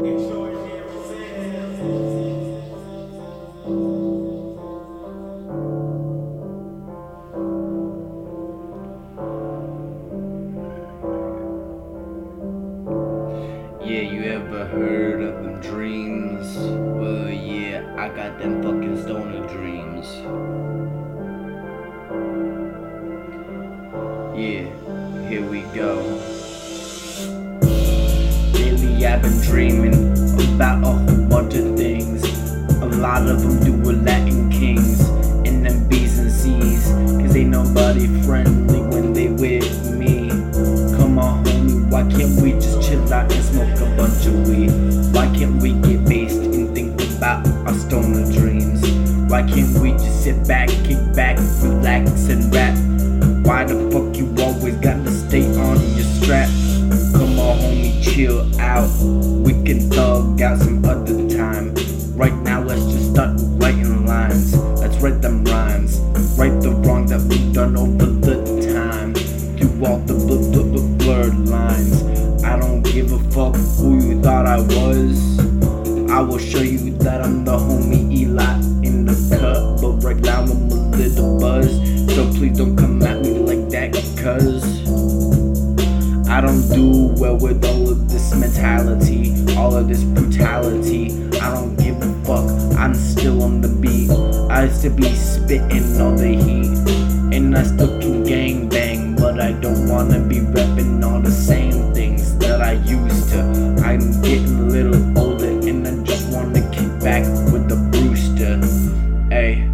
Yeah, you ever heard of them dreams? Well, yeah, I got them fucking stoner dreams. Yeah, here we go. I've been dreaming about a whole bunch of things. A lot of them do with Latin kings and them B's and C's. Cause ain't nobody friendly when they with me. Come on, homie, why can't we just chill out and smoke a bunch of weed? Why can't we get based and think about our stoner dreams? Why can't we just sit back, kick back, relax and rap? Why the fuck you always gotta stay on your strap? Chill out. We can thug out some other time. Right now, let's just start writing lines. Let's write them rhymes. Right the wrong that we've done over the time. Do all the bl- bl- bl- blurred lines. I don't give a fuck who you thought I was. I will show you that I'm the homie Eli in the cut. But right now, I'm a little buzz. So please don't come at me like that, cuz. I don't do well with all of this mentality, all of this brutality. I don't give a fuck, I'm still on the beat. I used to be spitting all the heat, and I still can gang bang, but I don't wanna be repping all the same things that I used to. I'm getting a little older, and I just wanna kick back with the Brewster. Hey.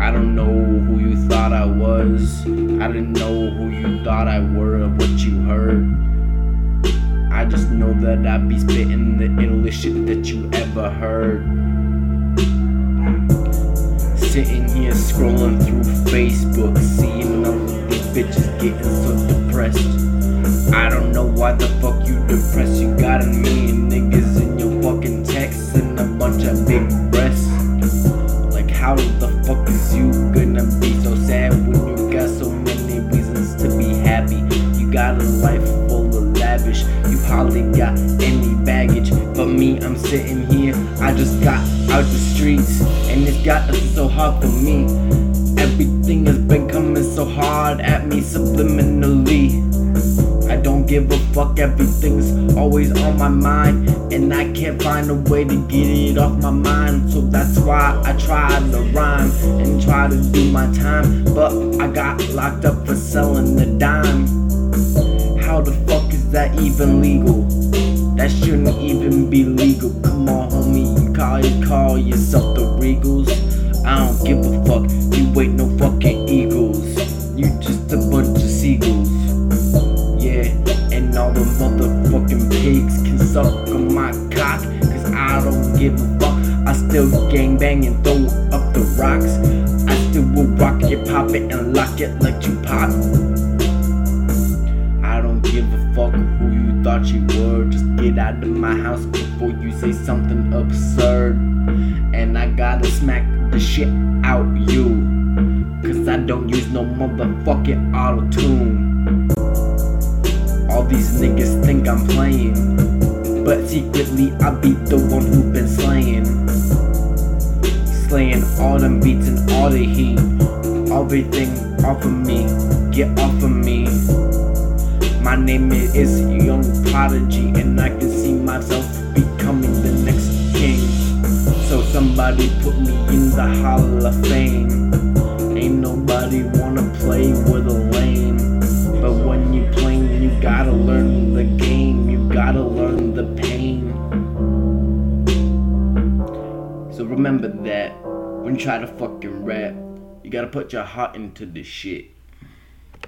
I don't know who you thought I was. I didn't know who you thought I were that I be spitting the illest shit that you ever heard. Sitting here scrolling through Facebook, seeing all these bitches getting so depressed. I don't know why the any baggage. But me, I'm sitting here, I just got out the streets, and it's gotten so hard for me. Everything has been coming so hard at me subliminally. I don't give a fuck, everything's always on my mind. And I can't find a way to get it off my mind. So that's why I try to rhyme and try to do my time. But I got locked up for selling the dime. How the fuck is that even legal? That shouldn't even be legal. Come on, homie, you call, you call yourself the Regals. I don't give a fuck, you ain't no fucking eagles. You just a bunch of seagulls. Yeah, and all the motherfucking pigs can suck on my cock. Cause I don't give a fuck. I still gang bang and throw up the rocks. I still will rock it, pop it, and lock it like you pop. Don't give a fuck who you thought you were. Just get out of my house before you say something absurd. And I gotta smack the shit out you. Cause I don't use no motherfucking auto tune. All these niggas think I'm playing. But secretly, I beat the one who been slaying. Slaying all them beats and all the heat. Everything off of me, get off of me. My name is Young Prodigy, and I can see myself becoming the next king. So somebody put me in the Hall of Fame. Ain't nobody wanna play with a lame. But when you playing, you gotta learn the game. You gotta learn the pain. So remember that when you try to fucking rap, you gotta put your heart into this shit.